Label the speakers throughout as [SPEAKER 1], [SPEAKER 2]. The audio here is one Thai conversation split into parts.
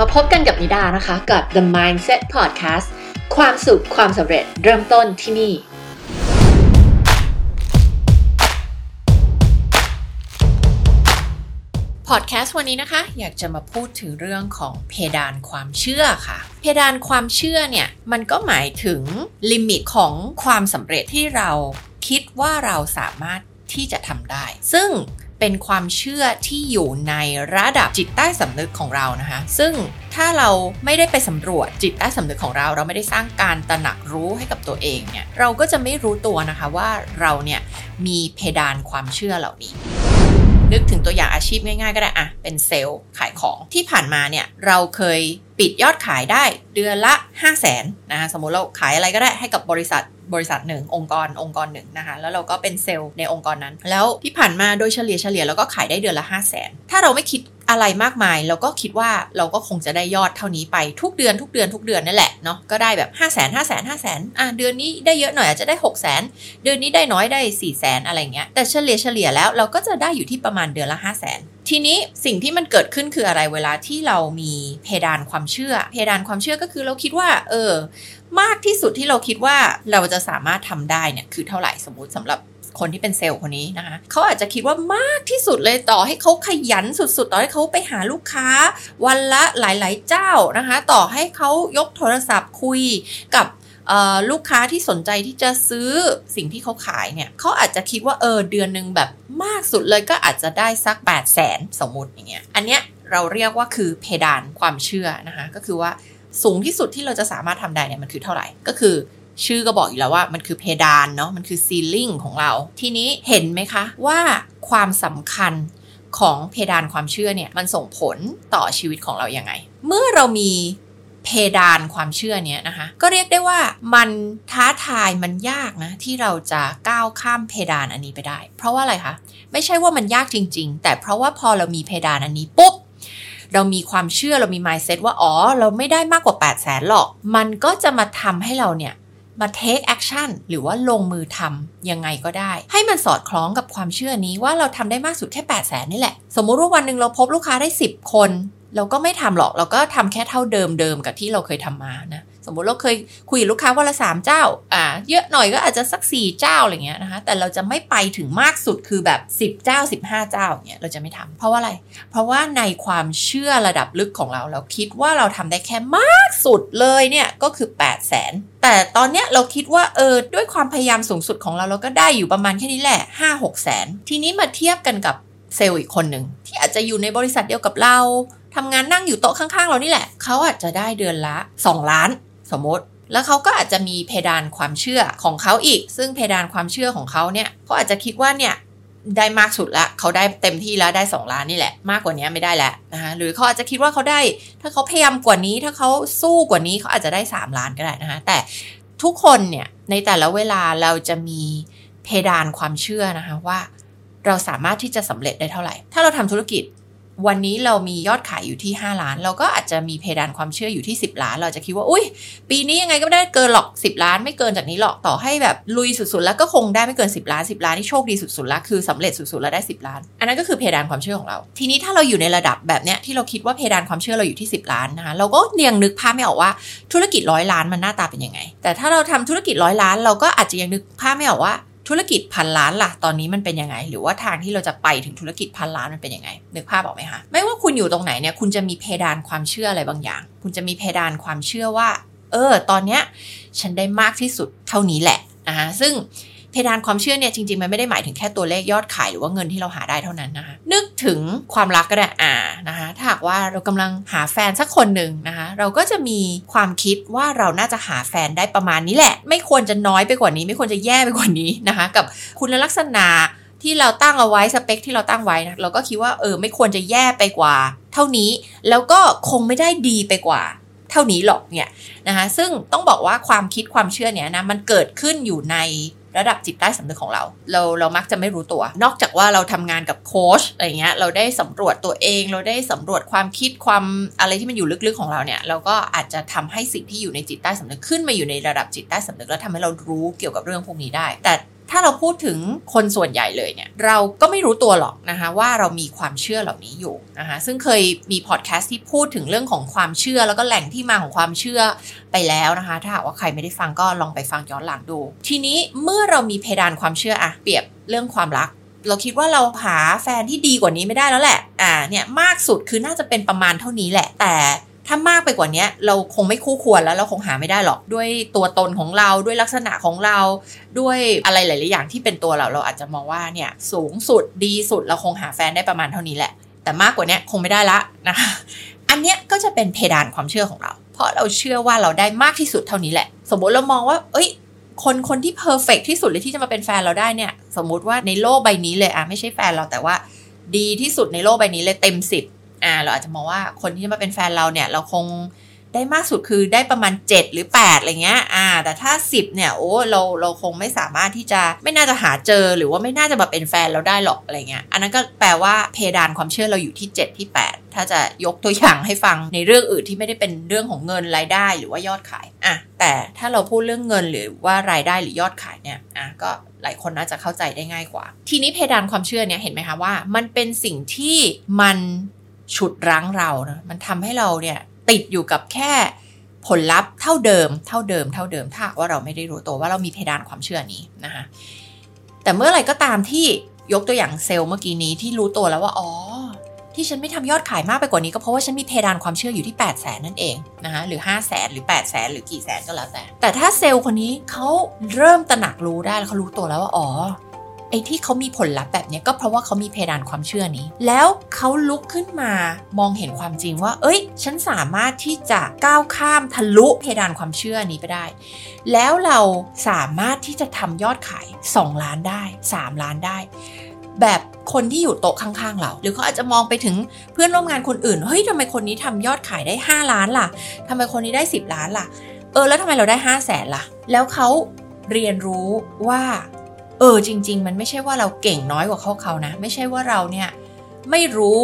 [SPEAKER 1] มาพบกันกับนิดานะคะ กับ The Mindset Podcast ความสุขความสำเร็จเริ่มต้นที่นี่ พอดแคสต์วันนี้นะคะ อยากจะมาพูดถึงเรื่องของเพดานความเชื่อค่ะ เพดานความเชื่อเนี่ย มันก็หมายถึงลิมิตของความสำเร็จที่เราคิดว่าเราสามารถที่จะทำได้ ซึ่ง เป็นความเชื่อที่อยู่ในระดับจิตใต้สำนึกของเรานะคะ ซึ่งถ้าเราไม่ได้ไปสำรวจจิตใต้สำนึกของเรา เราไม่ได้สร้างการตระหนักรู้ให้กับตัวเองเนี่ยเราก็จะไม่รู้ตัวนะคะว่าเราเนี่ยมีเพดานความเชื่อเหล่านี้ นึกถึงตัวอย่างอาชีพง่ายๆ ก็ได้อะเป็นเซลล์ขายของที่ผ่านมาเนี่ยเราเคยปิดยอดขายได้เดือนละ 5 0 0แสนนะคะสมมุติเราขายอะไรก็ได้ให้กับบริษัทบริษัทหนึ่งองค์กรองค์กรหนึ่งนะคะแล้วเราก็เป็นเซลล์ในองค์กรนั้น แล้วที่ผ่านมาโดยเฉลี่ยเฉลี่ยเราก็ขายได้เดือนละ 5 0 0แสนถ้าเราไม่คิด อะไรมากมายเราก็คิดว่าเราก็คงจะได้ยอดเท่านี้ไปทุกเดือนทุกเดือนทุกเดือนนั่นแหละเนาะก็ได้แบบ 5 0 0แสนห้าแสนห้าแสนอะเดือนนี้ได้เยอะหน่อยอาจจะได้ 6 0 0แสนเดือนนี้ได้น้อยได้ 4 0 0แสนอะไรเงี้ยแต่เฉลี่ยเฉลี่ยแล้วเราก็จะได้อยู่ที่ประมาณเดือนละ 5 0 0แสนทีนี้สิ่งที่มันเกิดขึ้นคืออะไรเวลาที่เรามีเพดานความเชื่อ เพดานความเชื่อก็คือเราคิดว่า เออ มากที่สุดที่เราคิดว่าเราจะสามารถทำได้เนี่ยคือเท่าไหร่สมมติสำหรับ คนที่เป็นเซลล์คนนี้นะคะเขาอาจจะคิดว่ามากที่สุดเลยต่อให้เขาขยันสุดๆ ต่อให้เขาไปหาลูกค้า วันละหลายๆเจ้านะคะ ต่อให้เขายกโทรศัพท์คุยกับลูกค้าที่สนใจที่จะซื้อสิ่งที่เขาขายเนี่ยเขาอาจจะคิดว่าเออเดือนหนึ่งแบบมากสุดเลยก็อาจจะได้สัก 8 0 0แสนสมมติอย่างเงี้ยอันเนี้ยเราเรียกว่าคือเพดานความเชื่อนะคะ ก็คือว่าสูงที่สุดที่เราจะสามารถทำได้เนี่ยมันคือเท่าไหร่ก็คือ ชื่อก็บอกอยู่แล้วว่ามันคือเพดานเนาะมันคือซีลิ่งของเรา ทีนี้เห็นไหมคะว่าความสำคัญของเพดานความเชื่อเนี่ยมันส่งผลต่อชีวิตของเรายัางไง เมื่อเรามีเพดานความเชื่อเนี้ยนะคะ ก็เรียกได้ว่ามันท้าทายมันยากนะ ที่เราจะก้าวข้ามเพดานอันนี้ไปได้ เพราะว่าอะไรคะไม่ใช่ว่ามันยากจริง ๆ แต่เพราะว่าพอเรามีเพดานอันนี้ปุ๊บเรามีความเชื่อเรามี mindset ว่าอ๋อ เราไม่ได้มากกว่า 8 0 0แสนหรอก มันก็จะมาทำให้เราเนี่ย มา take action หรือว่าลงมือทำยังไงก็ได้ ให้มันสอดคล้องกับความเชื่อนี้ว่าเราทำได้มากสุดแค่ 8 0 0แสนนี่แหละ สมมุติว่าวันหนึ่งเราพบลูกค้าได้ 10 คน เราก็ไม่ทำหรอกเราก็ทำแค่เท่าเดิมเดิมกับที่เราเคยทำมานะ สมมุติเราเคยคุยกับลูกค้าวันละสามเจ้า อ่า เยอะหน่อยก็อาจจะสักสี่เจ้าอะไรเงี้ยนะคะ แต่เราจะไม่ไปถึงมากสุดคือแบบสิบเจ้าสิบห้าเจ้าเงี้ยเราจะไม่ทำเพราะว่าอะไร เพราะว่าในความเชื่อระดับลึกของเรา เราคิดว่าเราทำได้แค่มากสุดเลยเนี่ยก็คือ8ปดแสนแต่ตอนเนี้ยเราคิดว่าเออด้วยความพยายามสูงสุดของเราเราก็ได้อยู่ประมาณแค่นี้แหละห้าหกแสนทีนี้มาเทียบกันกับเซลล์อีกคนหนึ่งที่อาจจะอยู่ในบริษัทเดียวกับเราทำงานนั่งอยู่โต๊ะข้างๆ เรานี่แหละ เขาอาจจะได้เดือนละ 2 ล้าน สมมติ แล้วเขาก็อาจจะมีเพดานความเชื่อของเขาอีก ซึ่งเพดานความเชื่อของเขาเนี่ยเขาอาจจะคิดว่าเนี่ยได้มากสุดละเขาได้เต็มที่แล้วได้ 2 ล้านนี่แหละ มากกว่านี้ไม่ได้แล้วนะคะหรือเขาอาจจะคิดว่าเขาได้ ถ้าเขาพยายามกว่านี้ถ้าเขาสู้กว่านี้เขาอาจจะได้ 3 ล้านก็ได้นะคะแต่ทุกคนเนี่ยในแต่ละเวลาเราจะมีเพดานความเชื่อนะคะว่า เราสามารถที่จะสำเร็จได้เท่าไหร่ ถ้าเราทำธุรกิจ วันนี้เรามียอดขายอยู่ที่ 5 ล้าน เราก็อาจจะมีเพดานความเชื่ออยู่ที่ 10 ล้าน เราจะคิดว่าอุ้ยปีนี้ยังไงก็ไม่ได้เกินหรอก 10 ล้าน ไม่เกินจากนี้หรอกต่อให้แบบลุยสุดๆ แล้วก็คงได้ไม่เกิน 10 ล้าน 10 ล้านที่โชคดีสุดๆแล้วคือสำเร็จสุดๆแล้วได้ 10 ล้าน อันนั้นก็คือเพดานความเชื่อของเรา ทีนี้ถ้าเราอยู่ในระดับแบบเนี้ยที่เราคิดว่าเพดานความเชื่อเราอยู่ที่ 10 ล้านนะคะเราก็ยังนึกภาพไม่ออกว่าธุรกิจร้อยล้านมันหน้าตาเป็นยังไง แต่ถ้าเราทำธุรกิจร้อยล้าน เราก็อาจจะยังนึกภาพไม่ออกว่า ธุรกิจพันล้านล่ะตอนนี้มันเป็นยังไง หรือว่าทางที่เราจะไปถึงธุรกิจพันล้านมันเป็นยังไงนึกภาพออกไหมคะไม่ว่าคุณอยู่ตรงไหนเนี่ยคุณจะมีเพดานความเชื่ออะไรบางอย่าง คุณจะมีเพดานความเชื่อว่า เออ ตอนเนี้ยฉันได้มากที่สุดเท่านี้แหละนะคะซึ่ง เพดานความเชื่อเนี่ยจริงๆ มันไม่ได้หมายถึงแค่ตัวเลขยอดขายหรือว่าเงินที่เราหาได้เท่านั้นนะคะนึกถึงความรักก็ได้อ่านะคะถ้าหากว่าเรากำลังหาแฟนสักคนหนึ่งนะคะเราก็จะมีความคิดว่าเราน่าจะหาแฟนได้ประมาณนี้แหละ ไม่ควรจะน้อยไปกว่านี้ ไม่ควรจะแย่ไปกว่านี้นะคะ กับคุณลักษณะที่เราตั้งเอาไว้สเปคที่เราตั้งไว้นะเราก็คิดว่าเออไม่ควรจะแย่ไปกว่า เท่านี้แล้วก็คงไม่ได้ดีไปกว่าเท่านี้หรอกเนี่ยนะคะซึ่งต้องบอกว่าความคิดความเชื่อเนี่ยนะมันเกิดขึ้นอยู่ใน ระดับจิตใต้สำนึกของเรา เราเรามักจะไม่รู้ตัว นอกจากว่าเราทำงานกับโค้ชอะไรเงี้ยเราได้สำรวจตัวเอง เราได้สำรวจความคิดความอะไรที่มันอยู่ลึกๆของเราเนี่ย เราก็อาจจะทำให้สิ่งที่อยู่ในจิตใต้สำนึกขึ้นมาอยู่ในระดับจิตใต้สำนึกแล้วทำให้เรารู้เกี่ยวกับเรื่องพวกนี้ได้ แต่ ถ้าเราพูดถึงคนส่วนใหญ่เลยเนี่ย เราก็ไม่รู้ตัวหรอกนะคะว่าเรามีความเชื่อเหล่านี้อยู่นะคะซึ่งเคยมีพอดแคสต์ที่พูดถึงเรื่องของความเชื่อ แล้วก็แหล่งที่มาของความเชื่อไปแล้วนะคะ ถ้าหากว่าใครไม่ได้ฟังก็ลองไปฟังย้อนหลังดู ทีนี้เมื่อเรามีเพดานความเชื่ออะเปรียบเรื่องความรัก เราคิดว่าเราหาแฟนที่ดีกว่านี้ไม่ได้แล้วแหละอ่าเนี่ยมากสุดคือน่าจะเป็นประมาณเท่านี้แหละแต่ ถ้ามากไปกว่านี้เราคงไม่คู่ควรแล้วเราคงหาไม่ได้หรอกด้วยตัวตนของเราด้วยลักษณะของเรา ด้วยอะไรหลาย ๆ อย่างที่เป็นตัวเราเราอาจจะมองว่าเนี่ยสูงสุดดีสุดเราคงหาแฟนได้ประมาณเท่านี้แหละ แต่มากกว่านี้คงไม่ได้ละนะคะอันเนี้ยก็จะเป็นเพดานความเชื่อของเรา เพราะเราเชื่อว่าเราได้มากที่สุดเท่านี้แหละ สมมติเรามองว่า เอ้ยคนคนที่เพอร์เฟกที่สุดเลยที่จะมาเป็นแฟนเราได้เนี่ย สมมุติว่าในโลกใบนี้เลยอะไม่ใช่แฟนเราแต่ว่า ดีที่สุดในโลกใบนี้เลยเต็มสิบ อ่าเราอาจจะมองว่าคนที่จะมาเป็นแฟนเราเนี่ย เราคงได้มากสุดคือได้ประมาณ 7 หรือ 8 อะไรเงี้ย อ่า แต่ถ้า 10 เนี่ย โอ้ เรา เราคงไม่สามารถที่จะ ไม่น่าจะหาเจอ หรือว่าไม่น่าจะมาเป็นแฟนเราได้หรอก อะไรเงี้ย อันนั้นก็แปลว่าเพดานความเชื่อเราอยู่ที่ 7 ที่ 8 ถ้าจะยกตัวอย่างให้ฟังในเรื่องอื่นที่ไม่ได้เป็นเรื่องของเงินรายได้หรือว่ายอดขาย อะ แต่ถ้าเราพูดเรื่องเงินหรือว่ารายได้หรือยอดขายเนี่ย อะ ก็หลายคนน่าจะเข้าใจได้ง่ายกว่า ทีนี้เพดานความเชื่อเนี่ยเห็นไหมคะว่า มันเป็นสิ่งที่มัน ฉุดรั้งเรานะมันทำให้เราเนี่ยติดอยู่กับแค่ผลลัพธ์เท่าเดิม เท่าเดิม เท่าเดิม ถ้าว่าเราไม่ได้รู้ตัวว่าเรามีเพดานความเชื่อนี้นะคะ แต่เมื่อไหร่ก็ตามที่ยกตัวอย่างเซลล์เมื่อกี้นี้ที่รู้ตัวแล้วว่าอ๋อที่ฉันไม่ทำยอดขายมากไปกว่านี้ก็เพราะว่าฉันมีเพดานความเชื่ออยู่ที่ 8 0 0แสนนั่นเองนะคะหรือ 5 0 0แสนหรือ 8 0 0แสนหรือกี่แสนก็แล้วแต่ แต่ถ้าเซลล์คนนี้เขาเริ่มตระหนักรู้ได้แล้วเขารู้ตัวแล้วว่าอ๋อ ไอ้ที่เขามีผลลัพธ์แบบนี้ก็เพราะว่าเขามีเพดานความเชื่อนี้ แล้วเขาลุกขึ้นมามองเห็นความจริงว่า เอ้ย ฉันสามารถที่จะก้าวข้ามทะลุเพดานความเชื่อนี้ไปได้ แล้วเราสามารถที่จะทำยอดขาย 2 ล้านได้ 3 ล้านได้ แบบคนที่อยู่โต๊ะข้างๆเรา หรือเขาอาจจะมองไปถึงเพื่อนร่วมงานคนอื่น เฮ้ยทำไมคนนี้ทำยอดขายได้ 5 ล้านล่ะทำไมคนนี้ได้ 10 ล้านล่ะ เออ แล้วทำไมเราได้5 0 0แสนล่ะ แล้วเขาเรียนรู้ว่า เออจริง ๆ มันไม่ใช่ว่าเราเก่งน้อยกว่าเขาเขานะ ไม่ใช่ว่าเราเนี่ยไม่รู้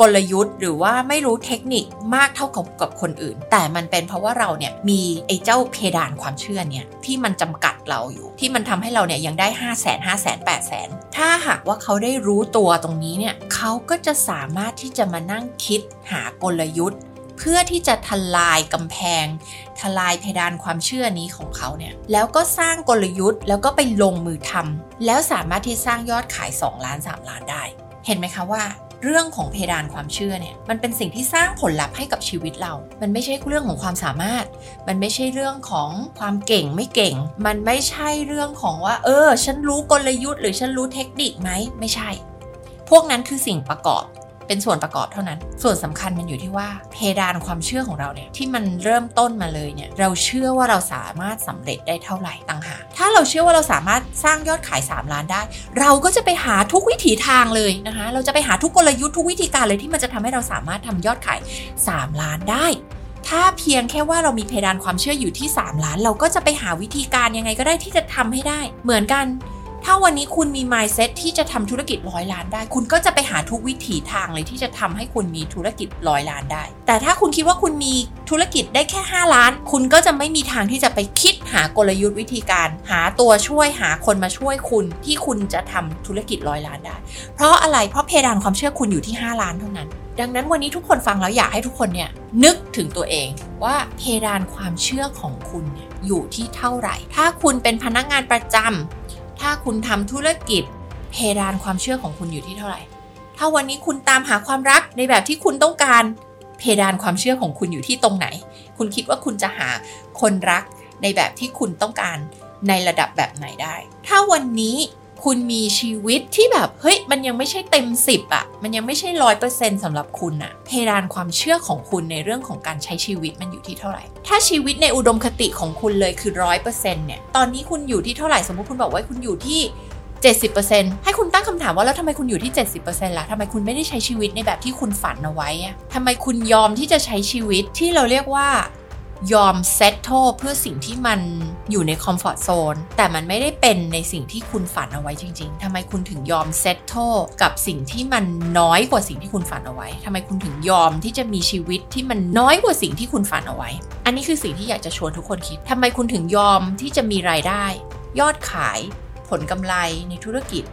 [SPEAKER 1] กลยุทธ์ หรือว่าไม่รู้เทคนิคมากเท่ากับกับคนอื่น แต่มันเป็นเพราะว่าเราเนี่ยมีไอ้เจ้าเพดานความเชื่อเนี่ยที่มันจำกัดเราอยู่ ที่มันทำให้เราเนี่ยยังได้ 5 0 0 0 0 0 5 0 0 0 0 8 0 0 0 ถ้าหากว่าเขาได้รู้ตัวตรงนี้เนี่ยเขาก็จะสามารถที่จะมานั่งคิดหากลยุทธ์ เพื่อที่จะทลายกำแพง ทลายเพดานความเชื่อนี้ของเขาเนี่ยแล้วก็สร้างกลยุทธ์ แล้วก็ไปลงมือทำแล้วสามารถที่สร้างยอดขาย 2 ล้าน 3 ล้านได้ เห็นไหมคะว่าเรื่องของเพดานความเชื่อเนี่ยมันเป็นสิ่งที่สร้างผลลัพธ์ให้กับชีวิตเรา มันไม่ใช่เรื่องของความสามารถ มันไม่ใช่เรื่องของความเก่งไม่เก่ง มันไม่ใช่เรื่องของว่า เออ ฉันรู้กลยุทธ์หรือฉันรู้เทคนิคไหมไม่ใช่ พวกนั้นคือสิ่งประกอบ เป็นส่วนประกอบเท่านั้น ส่วนสำคัญมันอยู่ที่ว่าเพดานความเชื่อของเราเนี่ยที่มันเริ่มต้นมาเลยเนี่ยเราเชื่อว่าเราสามารถสำเร็จได้เท่าไหร่ต่างหากถ้าเราเชื่อว่าเราสามารถสร้างยอดขาย 3 ล้านได้ เราก็จะไปหาทุกวิถีทางเลยนะคะเราจะไปหาทุกกลยุทธ์ทุกวิธีการเลยที่มันจะทำให้เราสามารถทำยอดขาย 3 ล้านได้ ถ้าเพียงแค่ว่าเรามีเพดานความเชื่ออยู่ที่ 3 ล้าน เราก็จะไปหาวิธีการยังไงก็ได้ที่จะทำให้ได้ เหมือนกัน ถ้าวันนี้คุณมี mindset ที่จะทำธุรกิจร้อยล้านได้ คุณก็จะไปหาทุกวิถีทางเลยที่จะทำให้คุณมีธุรกิจร้อยล้านได้ แต่ถ้าคุณคิดว่าคุณมีธุรกิจได้แค่ 5 ล้าน คุณก็จะไม่มีทางที่จะไปคิดหากลยุทธ์วิธีการ หาตัวช่วยหาคนมาช่วยคุณที่คุณจะทำธุรกิจร้อยล้านได้ เพราะอะไร เพราะเพดานความเชื่อคุณอยู่ที่ 5 ล้านเท่านั้นดังนั้นวันนี้ทุกคนฟังแล้วอยากให้ทุกคนเนี่ยนึกถึงตัวเองว่าเพดานความเชื่อของคุณเนี่ยอยู่ที่เท่าไหร่ ถ้าคุณเป็นพนักงานประจำ ถ้าคุณทำธุรกิจ เพดานความเชื่อของคุณอยู่ที่เท่าไหร่ ถ้าวันนี้คุณตามหาความรักในแบบที่คุณต้องการ เพดานความเชื่อของคุณอยู่ที่ตรงไหน คุณคิดว่าคุณจะหาคนรักในแบบที่คุณต้องการในระดับแบบไหนได้ ถ้าวันนี้ คุณมีชีวิตที่แบบเฮ้ยมันยังไม่ใช่เต็มสิบอะมันยังไม่ใช่ร้อยเปอร์เซ็นต์สำหรับคุณอะเพดานความเชื่อของคุณในเรื่องของการใช้ชีวิตมันอยู่ที่เท่าไหร่ ถ้าชีวิตในอุดมคติของคุณเลยคือร้อยเปอร์เซ็นต์เนี่ยตอนนี้คุณอยู่ที่เท่าไหร่สมมติคุณบอกว่าคุณอยู่ที่ 70%ให้คุณตั้งคำถามว่าแล้วทำไมคุณอยู่ที่ 70%ล่ะทำไมคุณไม่ได้ใช้ชีวิตในแบบที่คุณฝันเอาไว้อะทำไมคุณยอมที่จะใช้ชีวิตที่เราเรียกว่า ยอมเซตโทเพื่อสิ่งที่มันอยู่ในคอมฟอร์ทโซนแต่มันไม่ได้เป็นในสิ่งที่คุณฝันเอาไว้จริง ๆทำไมคุณถึงยอมเซตโทกับสิ่งที่มันน้อยกว่าสิ่งที่คุณฝันเอาไว้ทำไมคุณถึงยอมที่จะมีชีวิตที่มันน้อยกว่าสิ่งที่คุณฝันเอาไว้ อันนี้คือสิ่งที่อยากจะชวนทุกคนคิดทำไมคุณถึงยอมที่จะมีรายได้ ยอดขาย ผลกำไรในธุรกิจ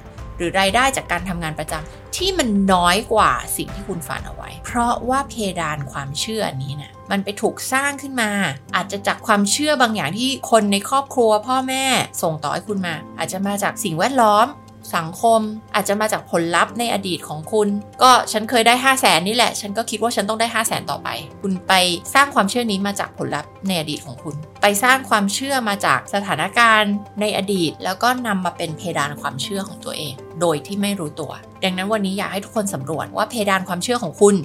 [SPEAKER 1] รือรายได้จากการทำงานประจำที่มันน้อยกว่าสิ่งที่คุณฝันเอาไว้ เพราะว่าเพดานความเชื่อนี้นะมันไปถูกสร้างขึ้นมา อาจจะจากความเชื่อบางอย่างที่คนในครอบครัวพ่อแม่ส่งต่อให้คุณมา อาจจะมาจากสิ่งแวดล้อม สังคม อาจจะมาจากผลลัพธ์ในอดีตของคุณ ก็ฉันเคยได้ 5 0 0แสนนี่แหละ ฉันก็คิดว่าฉันต้องได้ 5 0 0แสนต่อไป คุณไปสร้างความเชื่อนี้มาจากผลลัพธ์ในอดีตของคุณ ไปสร้างความเชื่อมาจากสถานการณ์ในอดีต แล้วก็นำมาเป็นเพดานความเชื่อของตัวเอง โดยที่ไม่รู้ตัว ดังนั้นวันนี้อยากให้ทุกคนสำรวจว่าเพดานความเชื่อของคุณ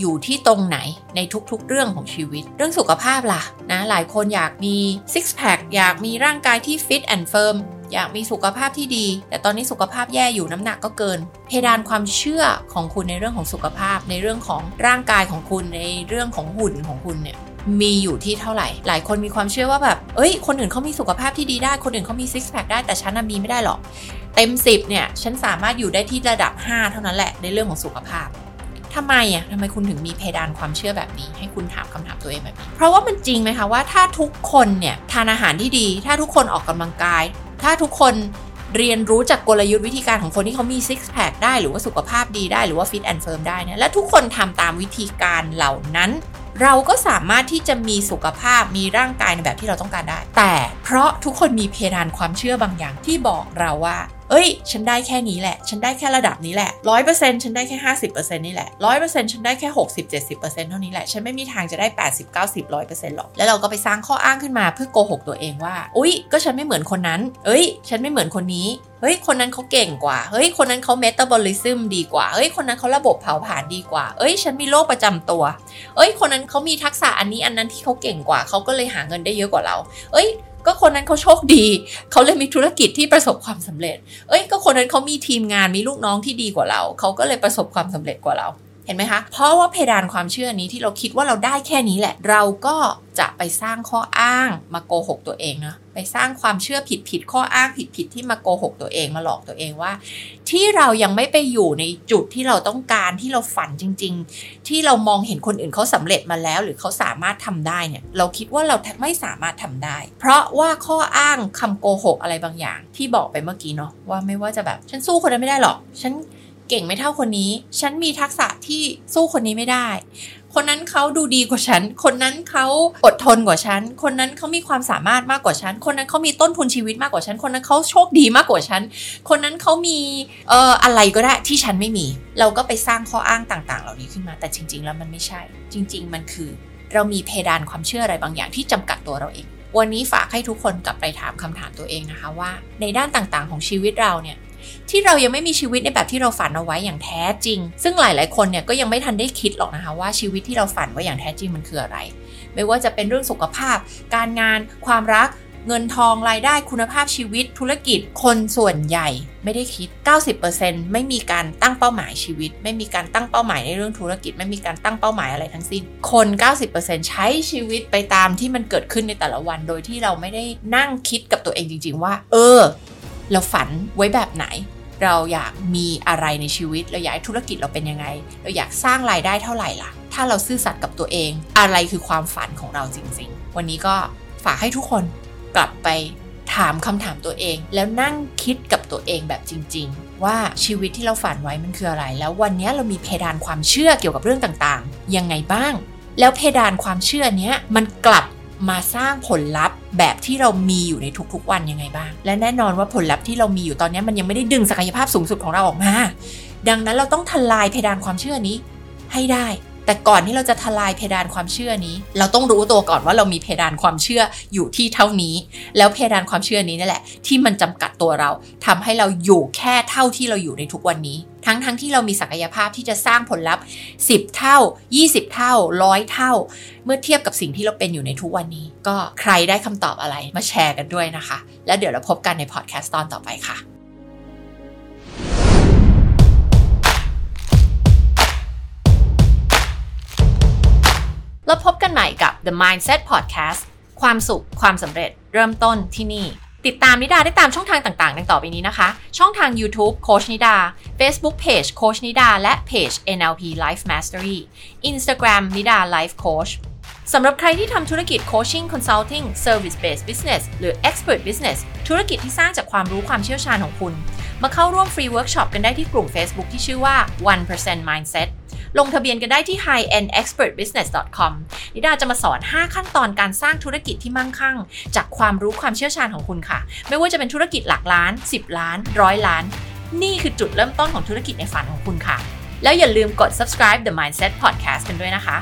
[SPEAKER 1] อยู่ที่ตรงไหนในทุกๆเรื่องของชีวิต เรื่องสุขภาพล่ะนะหลายคนอยากมีซิกแพคอยากมีร่างกายที่ fit and firm อยากมีสุขภาพที่ดี แต่ตอนนี้สุขภาพแย่อยู่น้ำหนักก็เกิน เพดานความเชื่อของคุณในเรื่องของสุขภาพ ในเรื่องของร่างกายของคุณในเรื่องของหุ่นของคุณเนี่ยมีอยู่ที่เท่าไหร่ หลายคนมีความเชื่อว่าแบบ เอ้ย คนอื่นเขามีสุขภาพที่ดีได้ คนอื่นเขามีซิกแพคได้ แต่ฉันมีไม่ได้หรอก เต็ม 10 เนี่ย ฉันสามารถอยู่ได้ที่ระดับ 5 เท่านั้นแหละ ในเรื่องของสุขภาพทำไมอะทำไมคุณถึงมีเพดานความเชื่อแบบนี้ ให้คุณถามคำถามตัวเองแบบนี้ เพราะว่ามันจริงไหมคะว่าถ้าทุกคนเนี่ยทานอาหารที่ดี ถ้าทุกคนออกกำลังกาย ถ้าทุกคนเรียนรู้จากกลยุทธ์วิธีการของคนที่เขามีซิกแพคได้หรือว่าสุขภาพดีได้หรือว่า fit and firm ได้เนี่ยและทุกคนทำตามวิธีการเหล่านั้น เราก็สามารถที่จะมีสุขภาพมีร่างกายในแบบที่เราต้องการได้ แต่เพราะทุกคนมีเพดานความเชื่อบางอย่างที่บอกเราว่า เอ้ย ฉันได้แค่นี้แหละ ฉันได้แค่ระดับนี้แหละร้อยเปอร์เซ็นต์ฉันได้แค่ห้าสิบเปอร์เซ็นต์นี่แหละร้อยเปอร์เซ็นต์ฉันได้แค่หกสิบเจ็ดสิบเปอร์เซ็นต์เท่านี้แหละ ฉันไม่มีทางจะได้แปดสิบเก้าสิบร้อยเปอร์เซ็นต์หรอก แล้วเราก็ไปสร้างข้ออ้างขึ้นมาเพื่อโกหกตัวเองว่า อุ้ยก็ฉันไม่เหมือนคนนั้น เอ้ย ฉันไม่เหมือนคนนี้เฮ้ย คนนั้นเขาเก่งกว่า เฮ้ย คนนั้นเขาเมตาบอลิซึมดีกว่า เฮ้ย คนนั้นเขาระบบเผาผลาญดีกว่า เอ้ย ฉันมีโรคประจำตัว เอ้ย คนนั้นเขามีทักษะอันนี้อันนั้นที่เขาเก่งกว่า เขาก็เลยหาเงินได้เยอะกว่าเรา เอ้ย ก็คนนั้นเขาโชคดี เขาเลยมีธุรกิจที่ประสบความสำเร็จ เอ้ย ก็คนนั้นเขามีทีมงานมีลูกน้องที่ดีกว่าเรา เขาก็เลยประสบความสำเร็จกว่าเรา เห็นไหมคะ เพราะว่าเพดานความเชื่อนี้ที่เราคิดว่าเราได้แค่นี้แหละ เราก็จะไปสร้างข้ออ้างมาโกหกตัวเองนะไปสร้างความเชื่อผิดผิดข้ออ้างผิดผิดที่มาโกหกตัวเองมาหลอกตัวเองว่า ที่เรายังไม่ไปอยู่ในจุดที่เราต้องการที่เราฝันจริง ๆ ที่เรามองเห็นคนอื่นเขาสำเร็จมาแล้ว หรือเขาสามารถทำได้เนี่ยเราคิดว่าเราไม่สามารถทำได้ เพราะว่าข้ออ้างคำโกหกอะไรบางอย่าง ที่บอกไปเมื่อกี้เนาะว่าไม่ว่าจะแบบฉันสู้คนนั้นไม่ได้หรอกฉัน เก่งไม่เท่าคนนี้ ฉันมีทักษะที่สู้คนนี้ไม่ได้ คนนั้นเขาดูดีกว่าฉัน คนนั้นเขาอดทนกว่าฉัน คนนั้นเขามีความสามารถมากกว่าฉัน คนนั้นเขามีต้นทุนชีวิตมากกว่าฉัน คนนั้นเขาโชคดีมากกว่าฉัน คนนั้นเขามีเอ่ออะไรก็ได้ที่ฉันไม่มี เราก็ไปสร้างข้ออ้างต่าง ๆ เหล่านี้ขึ้นมา แต่จริง ๆ แล้วมันไม่ใช่ จริง ๆ มันคือ เรามีเพดานความเชื่ออะไรบางอย่างที่จำกัดตัวเราเองวันนี้ฝากให้ทุกคนกลับไปถามคำถามตัวเองนะคะว่า ในด้านต่างๆของชีวิตเราเนี่ย ที่เรายังไม่มีชีวิตในแบบที่เราฝันเอาไว้อย่างแท้จริง ซึ่งหลาย ๆ คนเนี่ยก็ยังไม่ทันได้คิดหรอกนะคะว่าชีวิตที่เราฝันไว้อย่างแท้จริงมันคืออะไร ไม่ว่าจะเป็นเรื่องสุขภาพ การงาน ความรัก เงินทองรายได้คุณภาพชีวิต ธุรกิจ คนส่วนใหญ่ไม่ได้คิด 90%ไม่มีการตั้งเป้าหมายชีวิต ไม่มีการตั้งเป้าหมายในเรื่องธุรกิจ ไม่มีการตั้งเป้าหมายอะไรทั้งสิ้น คน 90%ใช้ชีวิตไปตามที่มันเกิดขึ้นในแต่ละวัน โดยที่เราไม่ได้นั่งคิดกับตัวเองจริง ๆ ว่า เออ เราฝันไว้แบบไหน เราอยากมีอะไรในชีวิต เราอยากธุรกิจเราเป็นยังไง เราอยากสร้างรายได้เท่าไหร่ล่ะ ถ้าเราซื่อสัตย์กับตัวเอง อะไรคือความฝันของเราจริง ๆ วันนี้ก็ฝากให้ทุกคนกลับไปถามคำถามตัวเอง แล้วนั่งคิดกับตัวเองแบบจริง ๆ ว่าชีวิตที่เราฝันไว้มันคืออะไร แล้ววันนี้เรามีเพดานความเชื่อเกี่ยวกับเรื่องต่างๆ ยังไงบ้าง แล้วเพดานความเชื่อเนี้ยมันกลับ มาสร้างผลลัพธ์แบบที่เรามีอยู่ในทุกๆ วันยังไงบ้าง และแน่นอนว่าผลลัพธ์ที่เรามีอยู่ตอนนี้มันยังไม่ได้ดึงศักยภาพสูงสุดของเราออกมา ดังนั้นเราต้องทลายเพดานความเชื่อนี้ให้ได้ แต่ก่อนที่เราจะทลายเพดานความเชื่อนี้ เราต้องรู้ตัวก่อนว่าเรามีเพดานความเชื่ออยู่ที่เท่านี้ แล้วเพดานความเชื่อนี้นี่แหละ ที่มันจำกัดตัวเราทำให้เราอยู่แค่เท่าที่เราอยู่ในทุกวันนี้ ทั้งทั้งที่เรามีศักยภาพที่จะสร้างผลลัพธ์ 10 เท่า 20 เท่าร้อยเท่า เมื่อเทียบกับสิ่งที่เราเป็นอยู่ในทุกวันนี้ ก็ใครได้คำตอบอะไรมาแชร์กันด้วยนะคะ แล้วเดี๋ยวเราพบกันในพอดแคสต์ตอนต่อไปค่ะ แล้วพบกันใหม่กับ The Mindset Podcast ความสุขความสำเร็จเริ่มต้นที่นี่ ติดตามนิดาได้ตามช่องทางต่างๆ ดังต่อไปนี้นะคะ ช่องทาง YouTube โค้ชนิดา Facebook Page โค้ชนิดา และเพจ NLP Life Mastery Instagram นิดา Life Coach สำหรับใครที่ทำธุรกิจ coaching consulting service based business หรือ expert business ธุรกิจที่สร้างจากความรู้ความเชี่ยวชาญของคุณ มาเข้าร่วมฟรีเวิร์กช็อปกันได้ที่กลุ่ม Facebook ที่ชื่อว่า 1% mindset ลงทะเบียนกันได้ที่ highendexpertbusiness.com นิดาจะมาสอน 5 ขั้นตอนการสร้างธุรกิจที่มั่งคั่ง จากความรู้ความเชี่ยวชาญของคุณค่ะ ไม่ว่าจะเป็นธุรกิจหลักล้าน 10 ล้านร้อยล้าน นี่คือจุดเริ่มต้นของธุรกิจในฝันของคุณค่ะ แล้วอย่าลืมกด subscribe the mindset podcast กันด้วยนะคะ